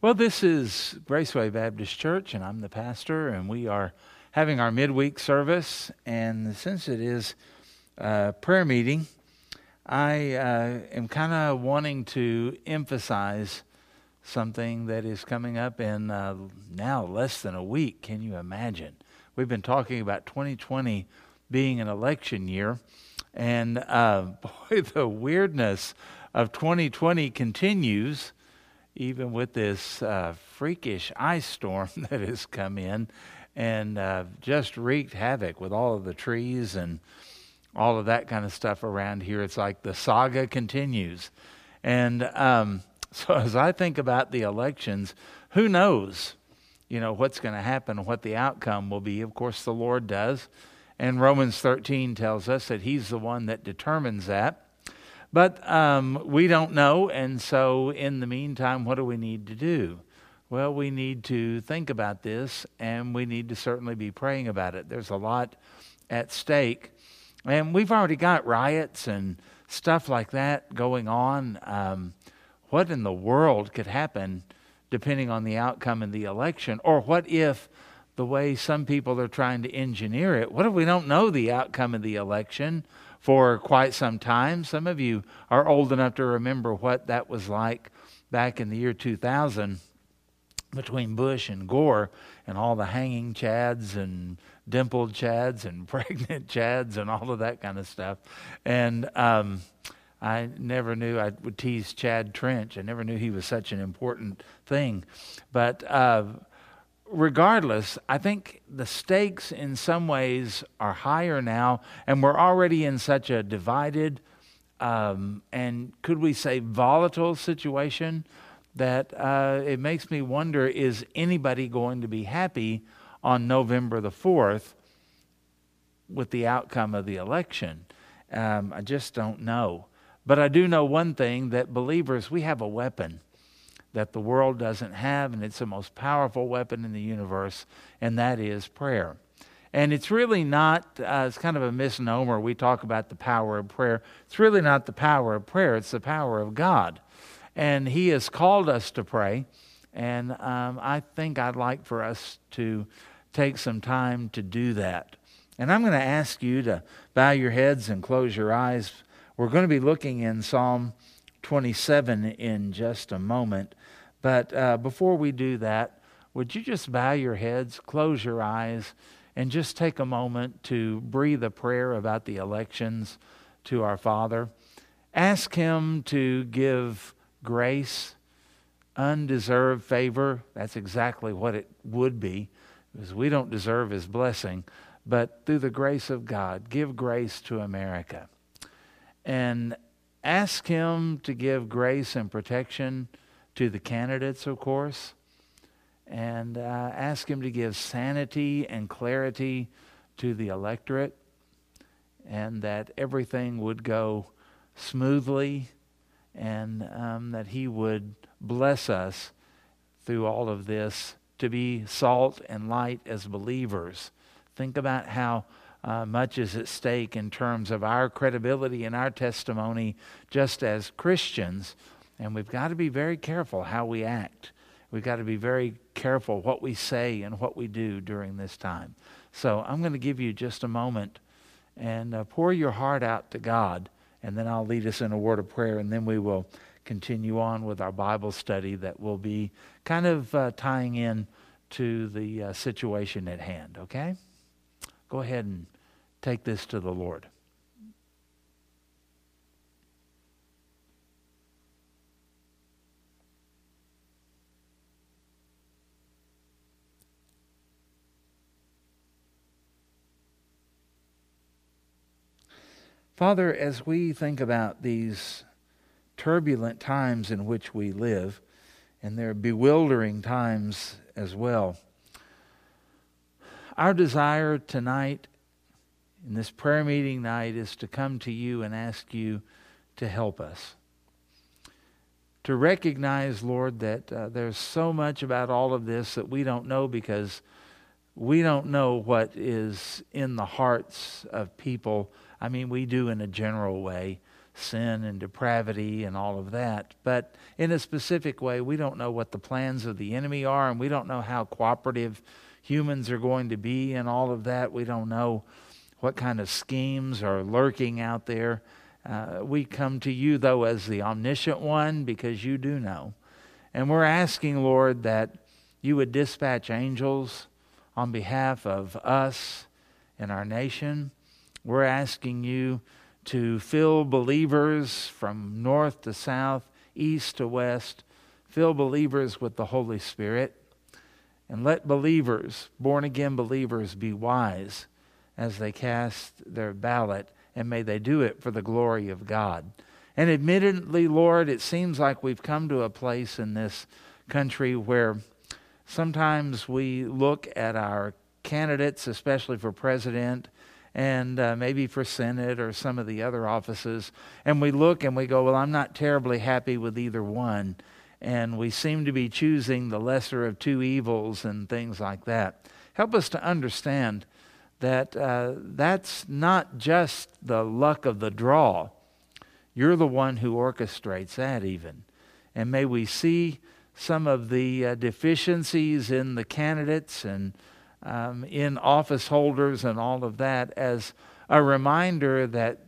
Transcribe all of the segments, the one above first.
Well, this is Graceway Baptist Church, and I'm the pastor, and we are having our midweek service. And since it is a prayer meeting, I uh, am kind of wanting to emphasize something that is coming up in uh, now less than a week. Can you imagine? We've been talking about 2020 being an election year, and uh, boy, the weirdness of 2020 continues even with this uh, freakish ice storm that has come in and uh, just wreaked havoc with all of the trees and all of that kind of stuff around here. It's like the saga continues. And um, so as I think about the elections, who knows, you know, what's going to happen, what the outcome will be. Of course, the Lord does. And Romans 13 tells us that He's the one that determines that. But um, we don't know, and so in the meantime, what do we need to do? Well, we need to think about this, and we need to certainly be praying about it. There's a lot at stake, and we've already got riots and stuff like that going on. Um, what in the world could happen depending on the outcome in the election? Or what if the way some people are trying to engineer it, what if we don't know the outcome of the election? For quite some time. Some of you are old enough to remember what that was like back in the year 2000 between Bush and Gore and all the hanging chads and dimpled chads and pregnant chads and all of that kind of stuff. And um, I never knew I would tease Chad Trench. I never knew he was such an important thing. But uh, regardless, I think the stakes in some ways are higher now, and we're already in such a divided um, and could we say volatile situation that uh, it makes me wonder is anybody going to be happy on November the 4th with the outcome of the election? Um, I just don't know. But I do know one thing that believers, we have a weapon that the world doesn't have, and it's the most powerful weapon in the universe, and that is prayer. And it's really not, uh, it's kind of a misnomer. We talk about the power of prayer. It's really not the power of prayer, it's the power of God. And He has called us to pray. And um, I think I'd like for us to take some time to do that. And I'm going to ask you to bow your heads and close your eyes. We're going to be looking in Psalm 27 in just a moment. But uh, before we do that, would you just bow your heads, close your eyes, and just take a moment to breathe a prayer about the elections to our Father? Ask Him to give grace, undeserved favor. That's exactly what it would be, because we don't deserve His blessing. But through the grace of God, give grace to America. And ask Him to give grace and protection to the candidates, of course, and uh, ask Him to give sanity and clarity to the electorate, and that everything would go smoothly, and um, that He would bless us through all of this to be salt and light as believers. Think about how uh, much is at stake in terms of our credibility and our testimony just as Christians. And we've got to be very careful how we act. We've got to be very careful what we say and what we do during this time. So I'm going to give you just a moment and uh, pour your heart out to God, and then I'll lead us in a word of prayer, and then we will continue on with our Bible study that will be kind of uh, tying in to the uh, situation at hand, okay? Go ahead and take this to the Lord. Father, as we think about these turbulent times in which we live, and they're bewildering times as well, our desire tonight, in this prayer meeting night, is to come to you and ask you to help us. To recognize, Lord, that uh, there's so much about all of this that we don't know because we don't know what is in the hearts of people. I mean, we do in a general way. sin and depravity and all of that. But in a specific way, we don't know what the plans of the enemy are, and we don't know how cooperative humans are going to be and all of that. We don't know what kind of schemes are lurking out there. Uh, we come to you, though, as the omniscient one because you do know. And we're asking, Lord, that you would dispatch angels on behalf of us and our nation. We're asking you to fill believers from north to south, east to west, fill believers with the Holy Spirit, and let believers, born again believers, be wise as they cast their ballot, and may they do it for the glory of God. And admittedly, Lord, it seems like we've come to a place in this country where sometimes we look at our candidates, especially for president, and uh, maybe for Senate or some of the other offices. And we look and we go, well, I'm not terribly happy with either one. And we seem to be choosing the lesser of two evils and things like that. Help us to understand that uh, that's not just the luck of the draw. You're the one who orchestrates that, even. And may we see some of the uh, deficiencies in the candidates and um, in office holders and all of that as a reminder that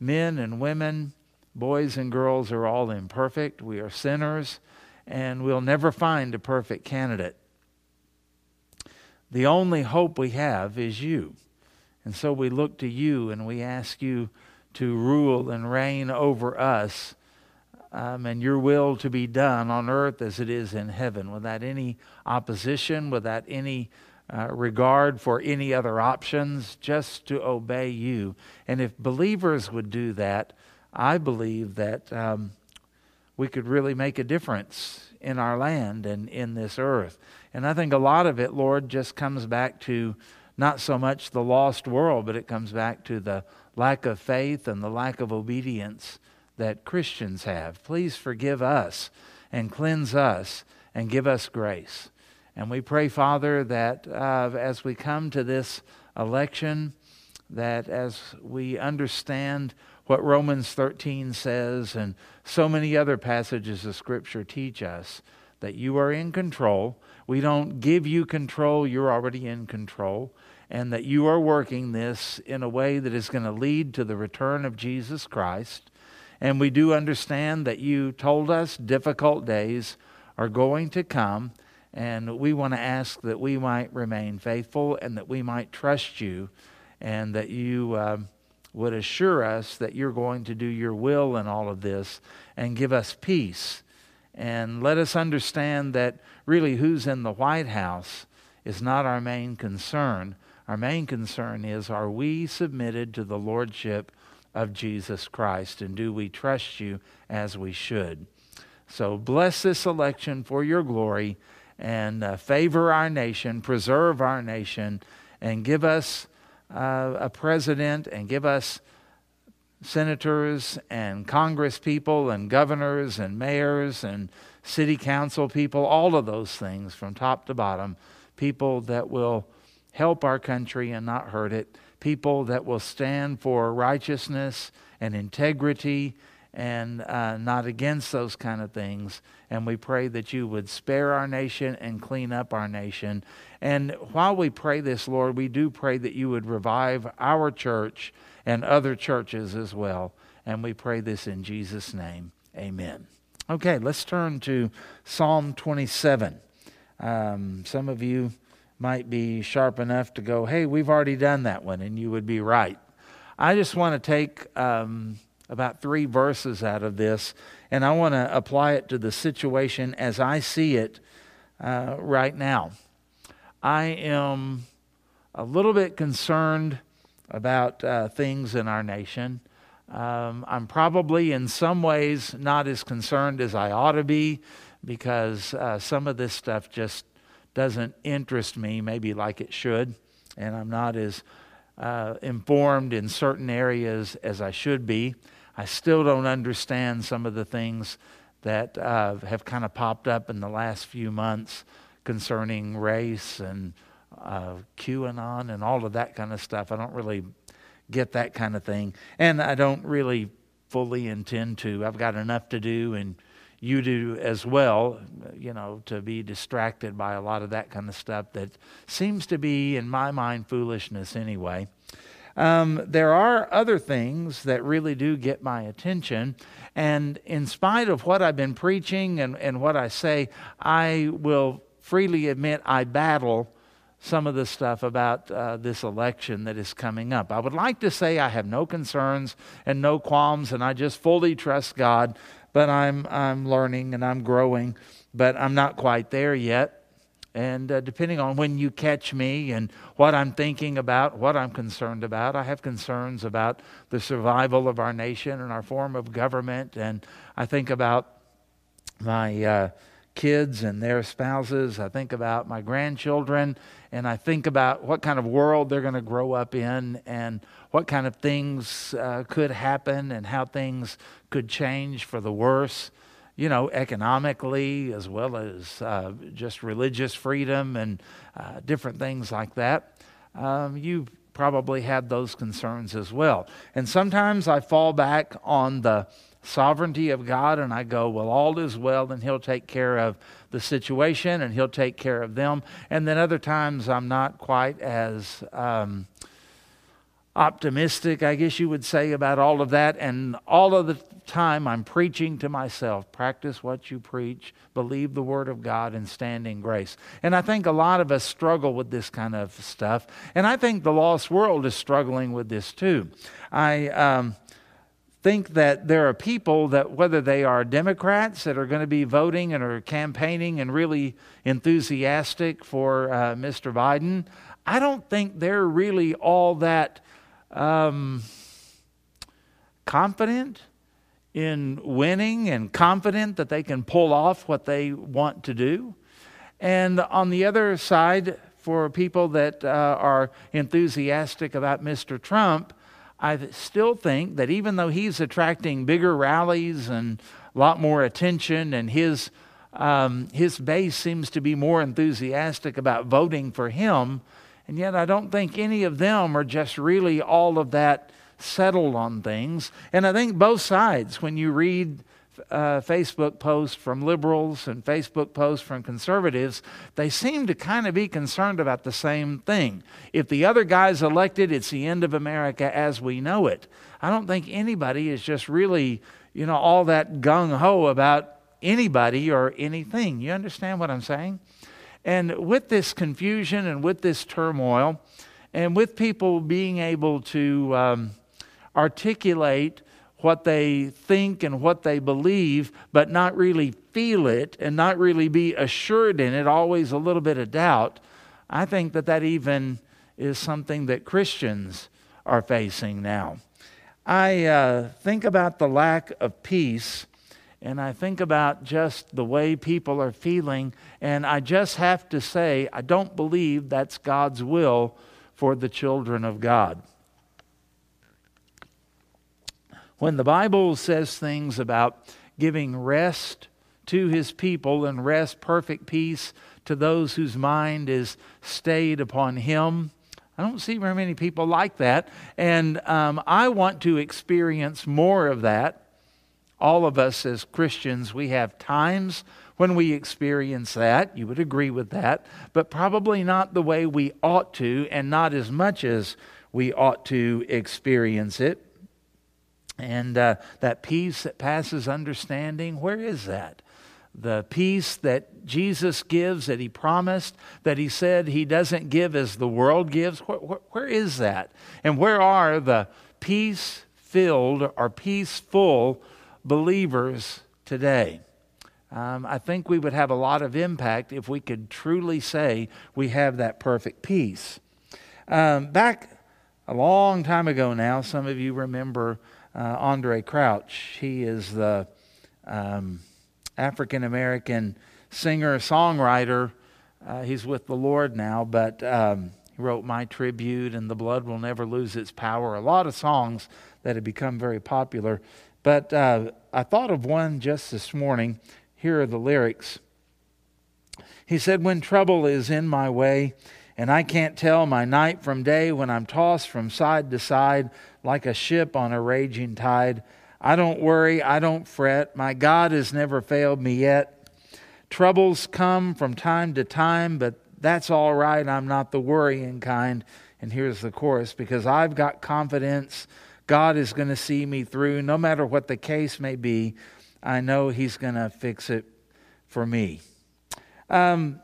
men and women, boys and girls are all imperfect. We are sinners, and we'll never find a perfect candidate. The only hope we have is you. And so we look to you and we ask you to rule and reign over us um, and your will to be done on earth as it is in heaven without any opposition, without any uh, regard for any other options, just to obey you. And if believers would do that, I believe that um, we could really make a difference in our land and in this earth. And I think a lot of it, Lord, just comes back to not so much the lost world, but it comes back to the lack of faith and the lack of obedience that Christians have. Please forgive us and cleanse us and give us grace. And we pray, Father, that uh, as we come to this election, that as we understand what Romans 13 says and so many other passages of Scripture teach us, that you are in control. We don't give you control, you're already in control. And that you are working this in a way that is going to lead to the return of Jesus Christ. And we do understand that you told us difficult days are going to come and we want to ask that we might remain faithful and that we might trust you and that you uh, would assure us that you're going to do your will in all of this and give us peace. And let us understand that really who's in the White House is not our main concern. Our main concern is are we submitted to the Lordship of Jesus Christ and do we trust you as we should? So bless this election for your glory and uh, favor our nation, preserve our nation, and give us uh, a president and give us senators and congress people and governors and mayors and city council people, all of those things from top to bottom, people that will help our country and not hurt it, people that will stand for righteousness and integrity and uh, not against those kind of things. And we pray that you would spare our nation and clean up our nation. And while we pray this, Lord, we do pray that you would revive our church and other churches as well. And we pray this in Jesus' name. Amen. Okay, let's turn to Psalm 27. Um, some of you might be sharp enough to go, hey, we've already done that one, and you would be right. I just want to take um, about three verses out of this, and I want to apply it to the situation as I see it uh, right now. I am a little bit concerned about uh, things in our nation. Um, I'm probably in some ways not as concerned as I ought to be because uh, some of this stuff just doesn't interest me, maybe like it should, and I'm not as uh, informed in certain areas as I should be. I still don't understand some of the things that uh, have kind of popped up in the last few months concerning race and uh, QAnon and all of that kind of stuff. I don't really get that kind of thing. And I don't really fully intend to. I've got enough to do, and you do as well, you know, to be distracted by a lot of that kind of stuff that seems to be, in my mind, foolishness anyway. Um, there are other things that really do get my attention. And in spite of what I've been preaching and, and what I say, I will freely admit I battle some of the stuff about uh, this election that is coming up. I would like to say I have no concerns and no qualms, and I just fully trust God, but I'm, I'm learning and I'm growing, but I'm not quite there yet. And uh, depending on when you catch me and what I'm thinking about, what I'm concerned about, I have concerns about the survival of our nation and our form of government. And I think about my uh, kids and their spouses. I think about my grandchildren. And I think about what kind of world they're going to grow up in and what kind of things uh, could happen and how things could change for the worse you know, economically as well as uh, just religious freedom and uh, different things like that. Um, you probably had those concerns as well. And sometimes I fall back on the sovereignty of God and I go, well, all is well and He'll take care of the situation and He'll take care of them. And then other times I'm not quite as. Um, optimistic, I guess you would say, about all of that. And all of the time I'm preaching to myself practice what you preach, believe the Word of God, and stand in grace. And I think a lot of us struggle with this kind of stuff. And I think the lost world is struggling with this too. I. Um, think that there are people that, whether they are Democrats that are going to be voting and are campaigning and really enthusiastic for uh, Mr. Biden, I don't think they're really all that um, confident in winning and confident that they can pull off what they want to do. And on the other side, for people that uh, are enthusiastic about Mr. Trump, I still think that even though he's attracting bigger rallies and a lot more attention, and his um, his base seems to be more enthusiastic about voting for him, and yet, I don't think any of them are just really all of that settled on things. And I think both sides, when you read uh, Facebook posts from liberals and Facebook posts from conservatives, they seem to kind of be concerned about the same thing. If the other guy's elected, it's the end of America as we know it. I don't think anybody is just really, you know, all that gung ho about anybody or anything. You understand what I'm saying? And with this confusion and with this turmoil, and with people being able to um, articulate what they think and what they believe, but not really feel it and not really be assured in it, always a little bit of doubt, I think that that even is something that Christians are facing now. I uh, think about the lack of peace and I think about just the way people are feeling, and I just have to say, I don't believe that's God's will for the children of God. When the Bible says things about giving rest to his people and rest, perfect peace to those whose mind is stayed upon him, I don't see very many people like that. And um, I want to experience more of that all of us as Christians, we have times when we experience that. You would agree with that, but probably not the way we ought to, and not as much as we ought to experience it. And uh, that peace that passes understanding, where is that? The peace that Jesus gives, that he promised, that he said he doesn't give as the world gives, where, is that? And where are the peace filled or peaceful believers today. Um, I think we would have a lot of impact if we could truly say we have that perfect peace. Um, back a long time ago now, some of you remember uh, Andraé Crouch. He is the um, African American singer songwriter. Uh, he's with the Lord now, but um, he wrote My Tribute and The Blood Will Never Lose Its Power. A lot of songs that have become very popular. But uh, I thought of one just this morning. Here are the lyrics. He said, When trouble is in my way, and I can't tell my night from day, when I'm tossed from side to side like a ship on a raging tide, I don't worry, I don't fret. My God has never failed me yet. Troubles come from time to time, but that's all right. I'm not the worrying kind. And here's the chorus because I've got confidence God is going to see me through. No matter what the case may be, I know He's going to fix it for me. Um,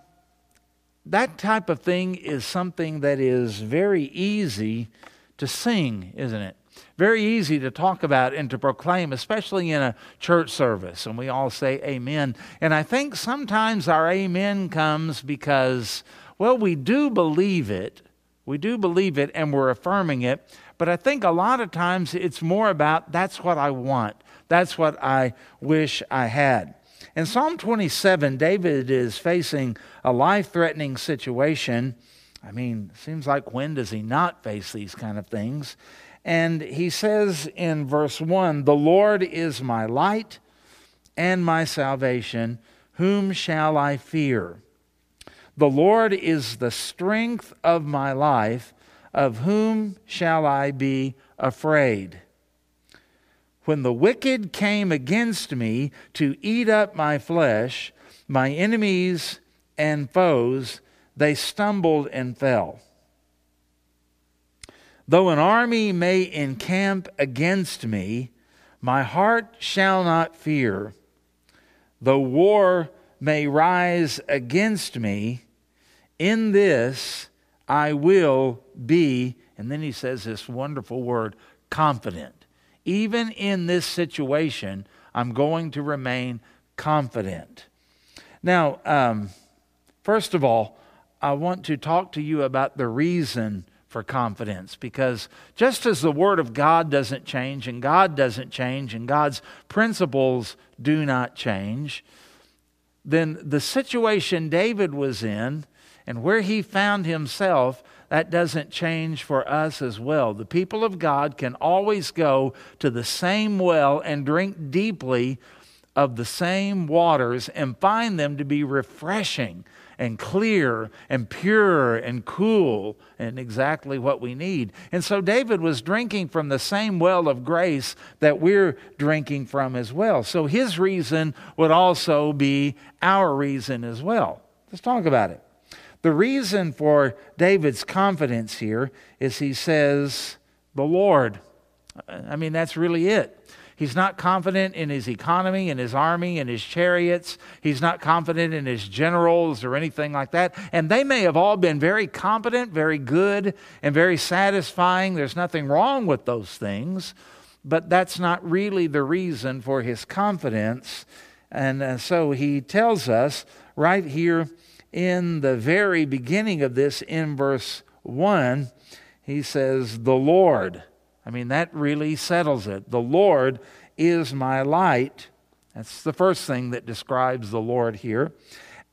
that type of thing is something that is very easy to sing, isn't it? Very easy to talk about and to proclaim, especially in a church service. And we all say amen. And I think sometimes our amen comes because, well, we do believe it. We do believe it and we're affirming it. But I think a lot of times it's more about that's what I want. That's what I wish I had. In Psalm 27, David is facing a life threatening situation. I mean, seems like when does he not face these kind of things? And he says in verse 1 The Lord is my light and my salvation. Whom shall I fear? The Lord is the strength of my life. Of whom shall I be afraid? When the wicked came against me to eat up my flesh, my enemies and foes, they stumbled and fell. Though an army may encamp against me, my heart shall not fear. Though war may rise against me, in this I will be, and then he says this wonderful word, confident even in this situation, I'm going to remain confident. Now, um, first of all, I want to talk to you about the reason for confidence because just as the Word of God doesn't change and God doesn't change and God's principles do not change, then the situation David was in and where he found himself that doesn't change for us as well. The people of God can always go to the same well and drink deeply of the same waters and find them to be refreshing and clear and pure and cool and exactly what we need. And so David was drinking from the same well of grace that we're drinking from as well. So his reason would also be our reason as well. Let's talk about it. The reason for David's confidence here is he says, The Lord. I mean, that's really it. He's not confident in his economy, in his army, in his chariots. He's not confident in his generals or anything like that. And they may have all been very competent, very good, and very satisfying. There's nothing wrong with those things. But that's not really the reason for his confidence. And uh, so he tells us right here in the very beginning of this, in verse 1, he says, The Lord. I mean, that really settles it. The Lord is my light. That's the first thing that describes the Lord here.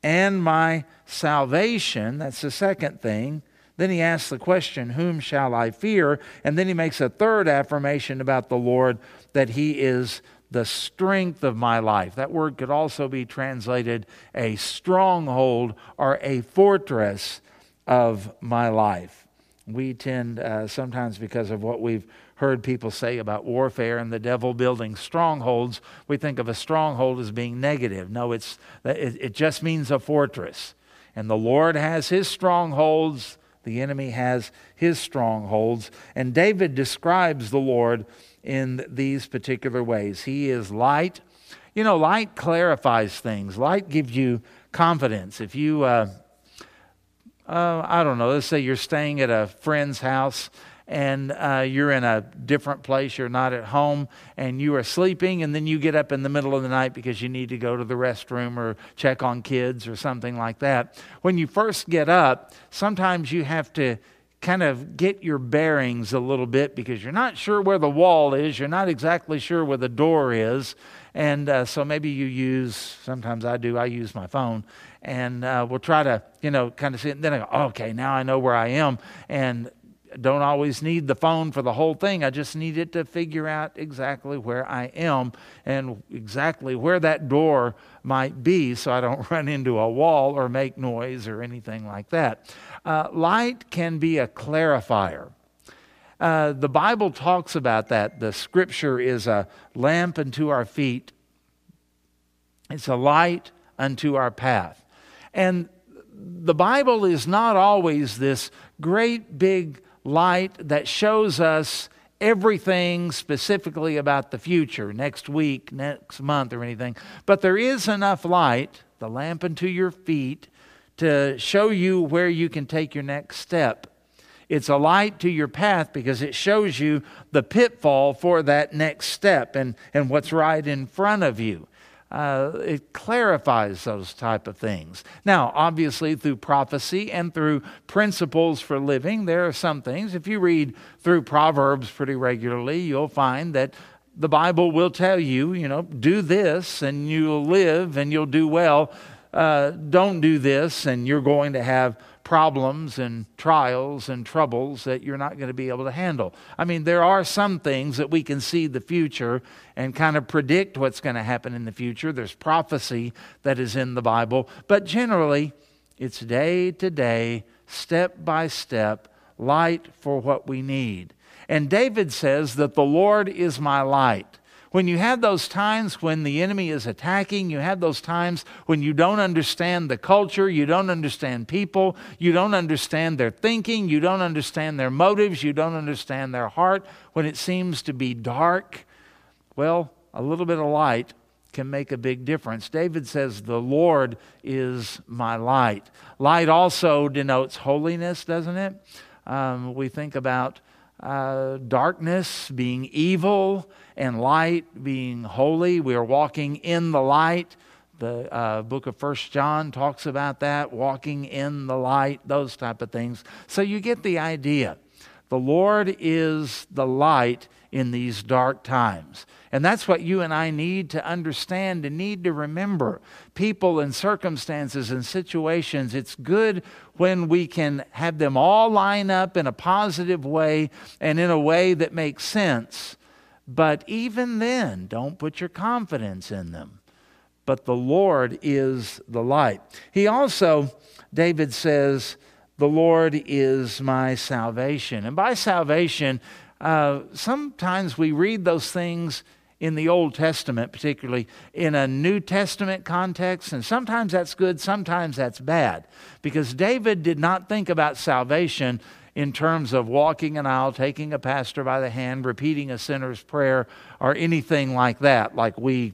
And my salvation. That's the second thing. Then he asks the question, Whom shall I fear? And then he makes a third affirmation about the Lord that he is the strength of my life. That word could also be translated a stronghold or a fortress of my life. We tend, uh, sometimes because of what we've heard people say about warfare and the devil building strongholds, we think of a stronghold as being negative. No, it's, it, it just means a fortress. And the Lord has his strongholds, the enemy has his strongholds. And David describes the Lord in these particular ways. He is light. You know, light clarifies things, light gives you confidence. If you, uh, uh, I don't know, let's say you're staying at a friend's house and uh, you're in a different place, you're not at home, and you are sleeping, and then you get up in the middle of the night because you need to go to the restroom or check on kids or something like that. When you first get up, sometimes you have to kind of get your bearings a little bit because you're not sure where the wall is, you're not exactly sure where the door is. And uh, so maybe you use, sometimes I do, I use my phone, and uh, we'll try to, you know, kind of see it. And then I go, okay, now I know where I am. And don't always need the phone for the whole thing. I just need it to figure out exactly where I am and exactly where that door might be so I don't run into a wall or make noise or anything like that. Uh, light can be a clarifier. Uh, the Bible talks about that. The scripture is a lamp unto our feet, it's a light unto our path. And the Bible is not always this great big light that shows us everything specifically about the future, next week, next month, or anything. But there is enough light, the lamp unto your feet, to show you where you can take your next step. It's a light to your path because it shows you the pitfall for that next step and, and what's right in front of you uh, it clarifies those type of things. Now, obviously, through prophecy and through principles for living, there are some things. If you read through Proverbs pretty regularly, you'll find that the Bible will tell you, you know, do this and you'll live and you'll do well. Uh, don't do this and you're going to have problems and trials and troubles that you're not going to be able to handle. I mean, there are some things that we can see the future and kind of predict what's going to happen in the future. There's prophecy that is in the Bible, but generally, it's day to day, step by step, light for what we need. And David says that the Lord is my light. When you have those times when the enemy is attacking, you have those times when you don't understand the culture, you don't understand people, you don't understand their thinking, you don't understand their motives, you don't understand their heart, when it seems to be dark, well, a little bit of light can make a big difference. David says, The Lord is my light. Light also denotes holiness, doesn't it? Um, we think about uh, darkness being evil and light being holy. We are walking in the light. The uh, book of First John talks about that, walking in the light, those type of things. So you get the idea. The Lord is the light in these dark times. And that's what you and I need to understand and need to remember. People and circumstances and situations, it's good when we can have them all line up in a positive way and in a way that makes sense. But even then, don't put your confidence in them. But the Lord is the light. He also, David says, the Lord is my salvation. And by salvation, uh, sometimes we read those things in the Old Testament, particularly in a New Testament context, and sometimes that's good, sometimes that's bad. Because David did not think about salvation in terms of walking an aisle, taking a pastor by the hand, repeating a sinner's prayer, or anything like that, like we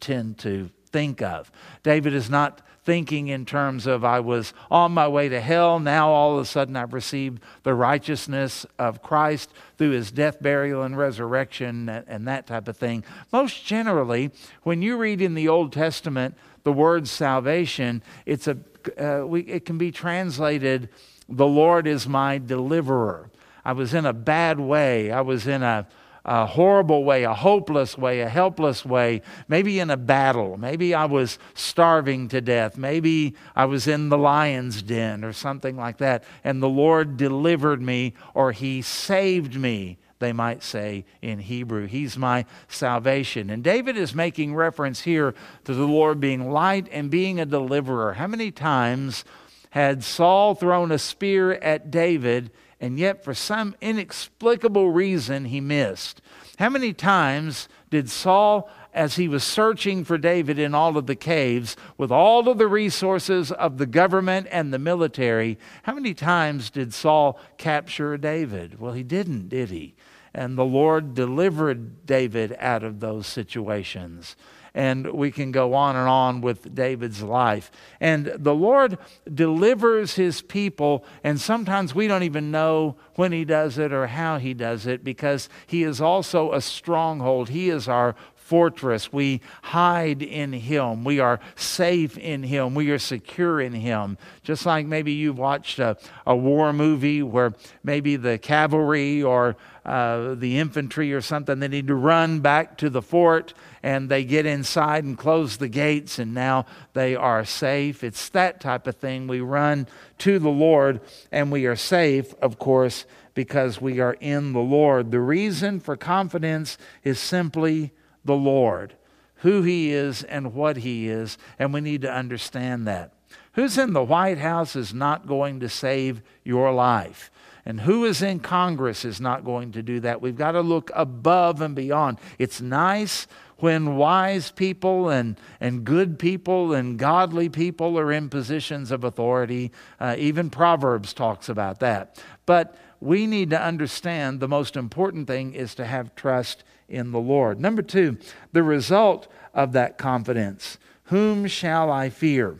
tend to think of. David is not thinking in terms of I was on my way to hell. Now all of a sudden I've received the righteousness of Christ through his death, burial, and resurrection and that type of thing. Most generally, when you read in the Old Testament the word salvation, it's a, uh, we, it can be translated, the Lord is my deliverer. I was in a bad way. I was in a a horrible way, a hopeless way, a helpless way, maybe in a battle. Maybe I was starving to death. Maybe I was in the lion's den or something like that. And the Lord delivered me or He saved me they might say in Hebrew. He's my salvation. And David is making reference here to the Lord being light and being a deliverer. How many times had Saul thrown a spear at David and yet for some inexplicable reason he missed. How many times did Saul, as he was searching for David in all of the caves, with all of the resources of the government and the military, how many times did Saul capture David? Well, he didn't, did he? And the Lord delivered David out of those situations and we can go on and on with David's life. And the Lord delivers his people, and sometimes we don't even know when he does it or how he does it because he is also a stronghold. He is our fortress. We hide in Him. We are safe in Him. We are secure in Him. Just like maybe you've watched a, a war movie where maybe the cavalry or uh, the infantry or something, they need to run back to the fort and they get inside and close the gates and now they are safe. It's that type of thing. We run to the Lord and we are safe, of course, because we are in the Lord. The reason for confidence is simply the Lord, who He is and what He is, and we need to understand that. Who's in the White House is not going to save your life. And who is in Congress is not going to do that. We've got to look above and beyond. It's nice when wise people and, and good people and godly people are in positions of authority. Uh, even Proverbs talks about that. But we need to understand the most important thing is to have trust in the Lord. Number two, the result of that confidence. Whom shall I fear?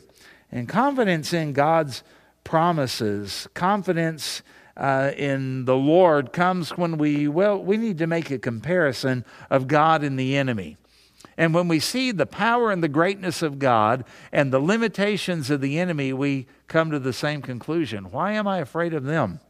And confidence in God's promises, confidence uh, in the Lord comes when we, well, we need to make a comparison of God and the enemy. And when we see the power and the greatness of God and the limitations of the enemy, we come to the same conclusion. Why am I afraid of them?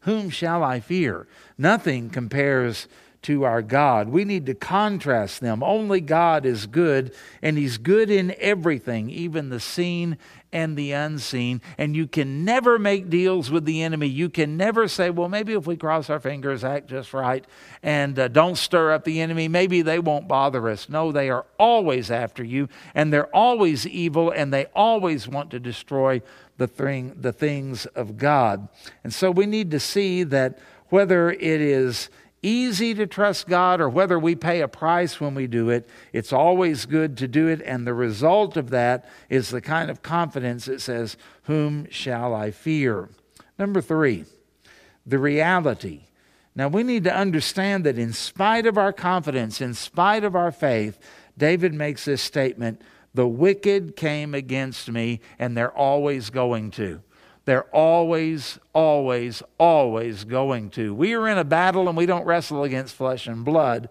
Whom shall I fear? Nothing compares to our God. We need to contrast them. Only God is good, and He's good in everything, even the seen and the unseen. And you can never make deals with the enemy. You can never say, well, maybe if we cross our fingers, act just right, and uh, don't stir up the enemy, maybe they won't bother us. No, they are always after you, and they're always evil, and they always want to destroy the, thing, the things of God. And so we need to see that whether it is easy to trust God or whether we pay a price when we do it, it's always good to do it. And the result of that is the kind of confidence that says, Whom shall I fear? Number three, the reality. Now we need to understand that in spite of our confidence, in spite of our faith, David makes this statement the wicked came against me, and they're always going to. They're always, always, always going to. We are in a battle and we don't wrestle against flesh and blood.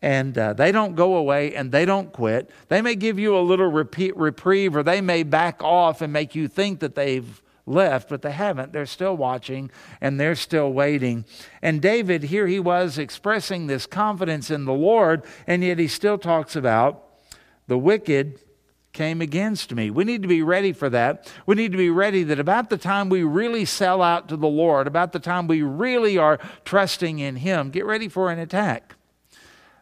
And uh, they don't go away and they don't quit. They may give you a little repeat, reprieve or they may back off and make you think that they've left, but they haven't. They're still watching and they're still waiting. And David, here he was expressing this confidence in the Lord, and yet he still talks about the wicked came against me. We need to be ready for that. We need to be ready that about the time we really sell out to the Lord, about the time we really are trusting in Him, get ready for an attack.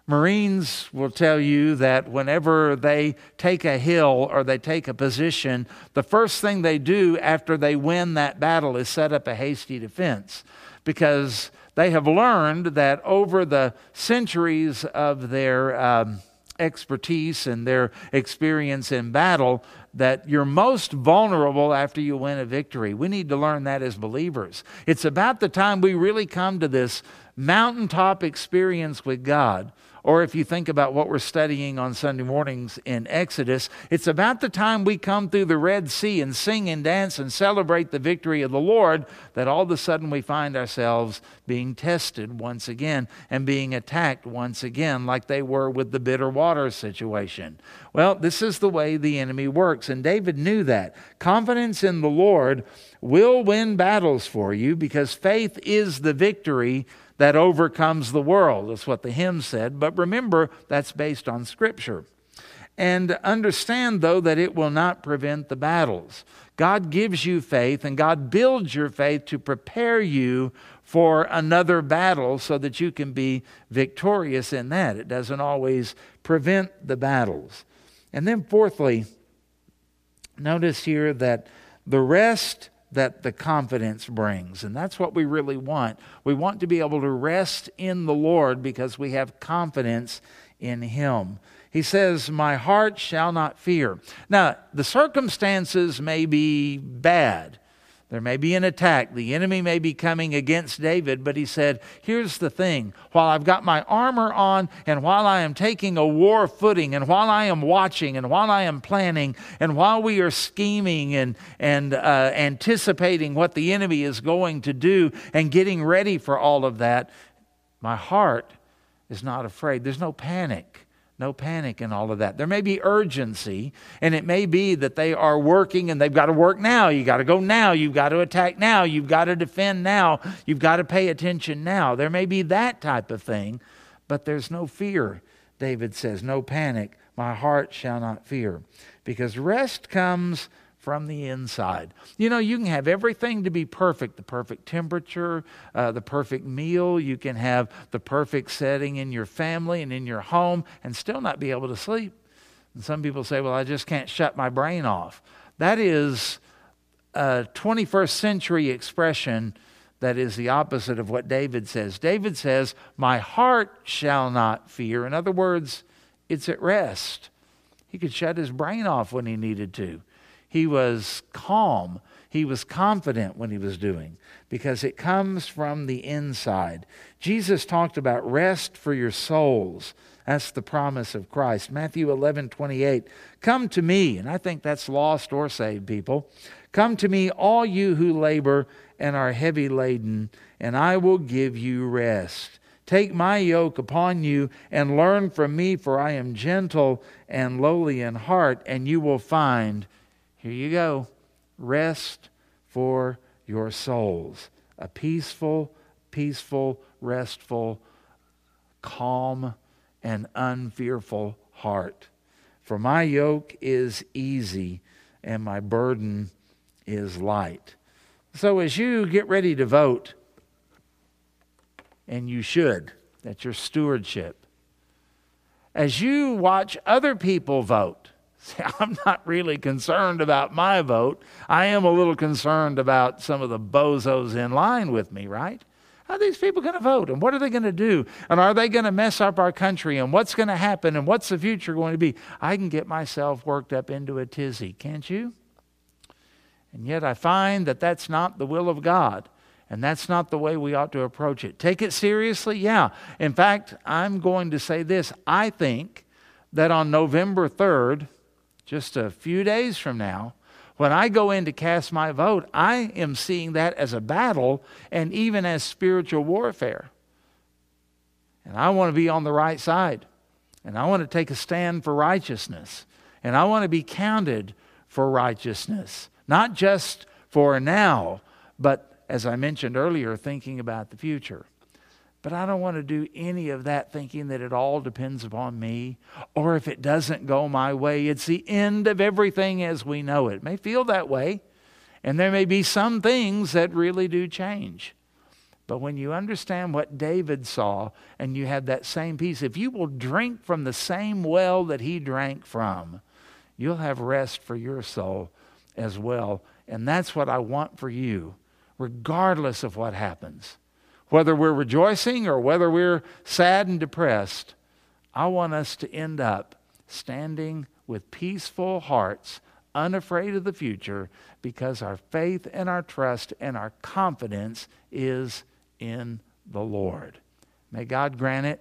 Marines will tell you that whenever they take a hill or they take a position, the first thing they do after they win that battle is set up a hasty defense because they have learned that over the centuries of their um, expertise and their experience in battle that you're most vulnerable after you win a victory. We need to learn that as believers. It's about the time we really come to this mountaintop experience with God or if you think about what we're studying on Sunday mornings in Exodus, it's about the time we come through the Red Sea and sing and dance and celebrate the victory of the Lord that all of a sudden we find ourselves being tested once again and being attacked once again, like they were with the bitter water situation. Well, this is the way the enemy works, and David knew that. Confidence in the Lord will win battles for you because faith is the victory that overcomes the world. That's what the hymn said. But remember, that's based on Scripture. And understand, though, that it will not prevent the battles. God gives you faith, and God builds your faith to prepare you for another battle so that you can be victorious in that. It doesn't always prevent the battles. And then, fourthly, notice here that the rest that the confidence brings. And that's what we really want. We want to be able to rest in the Lord because we have confidence in Him. He says, My heart shall not fear. Now, the circumstances may be bad. There may be an attack. The enemy may be coming against David, but he said, Here's the thing. While I've got my armor on, and while I am taking a war footing, and while I am watching, and while I am planning, and while we are scheming and, and uh, anticipating what the enemy is going to do and getting ready for all of that, my heart is not afraid. There's no panic. No panic and all of that. There may be urgency, and it may be that they are working and they've got to work now. You've got to go now. You've got to attack now. You've got to defend now. You've got to pay attention now. There may be that type of thing, but there's no fear, David says. No panic. My heart shall not fear. Because rest comes from the inside. You know, you can have everything to be perfect the perfect temperature, uh, the perfect meal. You can have the perfect setting in your family and in your home and still not be able to sleep. And some people say, well, I just can't shut my brain off. That is a 21st century expression that is the opposite of what David says. David says, My heart shall not fear. In other words, it's at rest. He could shut his brain off when he needed to. He was calm. He was confident when he was doing because it comes from the inside. Jesus talked about rest for your souls. That's the promise of Christ. Matthew 11, 28. Come to me, and I think that's lost or saved people. Come to me, all you who labor and are heavy laden, and I will give you rest. Take my yoke upon you and learn from me, for I am gentle and lowly in heart, and you will find, here you go, rest for your souls. A peaceful, peaceful, restful, calm, and unfearful heart. For my yoke is easy and my burden is light. So as you get ready to vote, and you should, that's your stewardship. As you watch other people vote, see, I'm not really concerned about my vote. I am a little concerned about some of the bozos in line with me, right? How are these people going to vote? And what are they going to do? And are they going to mess up our country? And what's going to happen? And what's the future going to be? I can get myself worked up into a tizzy, can't you? And yet I find that that's not the will of God. And that's not the way we ought to approach it. Take it seriously? Yeah. In fact, I'm going to say this. I think that on November 3rd, just a few days from now, when I go in to cast my vote, I am seeing that as a battle and even as spiritual warfare. And I want to be on the right side. And I want to take a stand for righteousness. And I want to be counted for righteousness. Not just for now, but as I mentioned earlier, thinking about the future. But I don't want to do any of that thinking that it all depends upon me, or if it doesn't go my way, it's the end of everything as we know it. It may feel that way, and there may be some things that really do change. But when you understand what David saw and you have that same peace, if you will drink from the same well that he drank from, you'll have rest for your soul as well. And that's what I want for you, regardless of what happens. Whether we're rejoicing or whether we're sad and depressed, I want us to end up standing with peaceful hearts, unafraid of the future, because our faith and our trust and our confidence is in the Lord. May God grant it,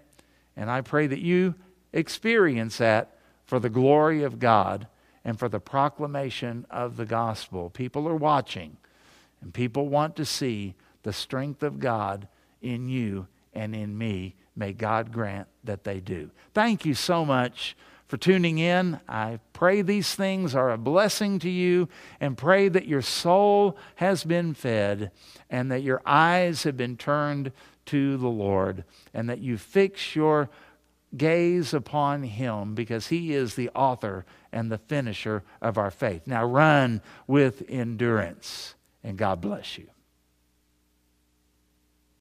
and I pray that you experience that for the glory of God and for the proclamation of the gospel. People are watching, and people want to see the strength of God in you and in me. May God grant that they do. Thank you so much for tuning in. I pray these things are a blessing to you and pray that your soul has been fed and that your eyes have been turned to the Lord and that you fix your gaze upon him because he is the author and the finisher of our faith. Now run with endurance, and God bless you.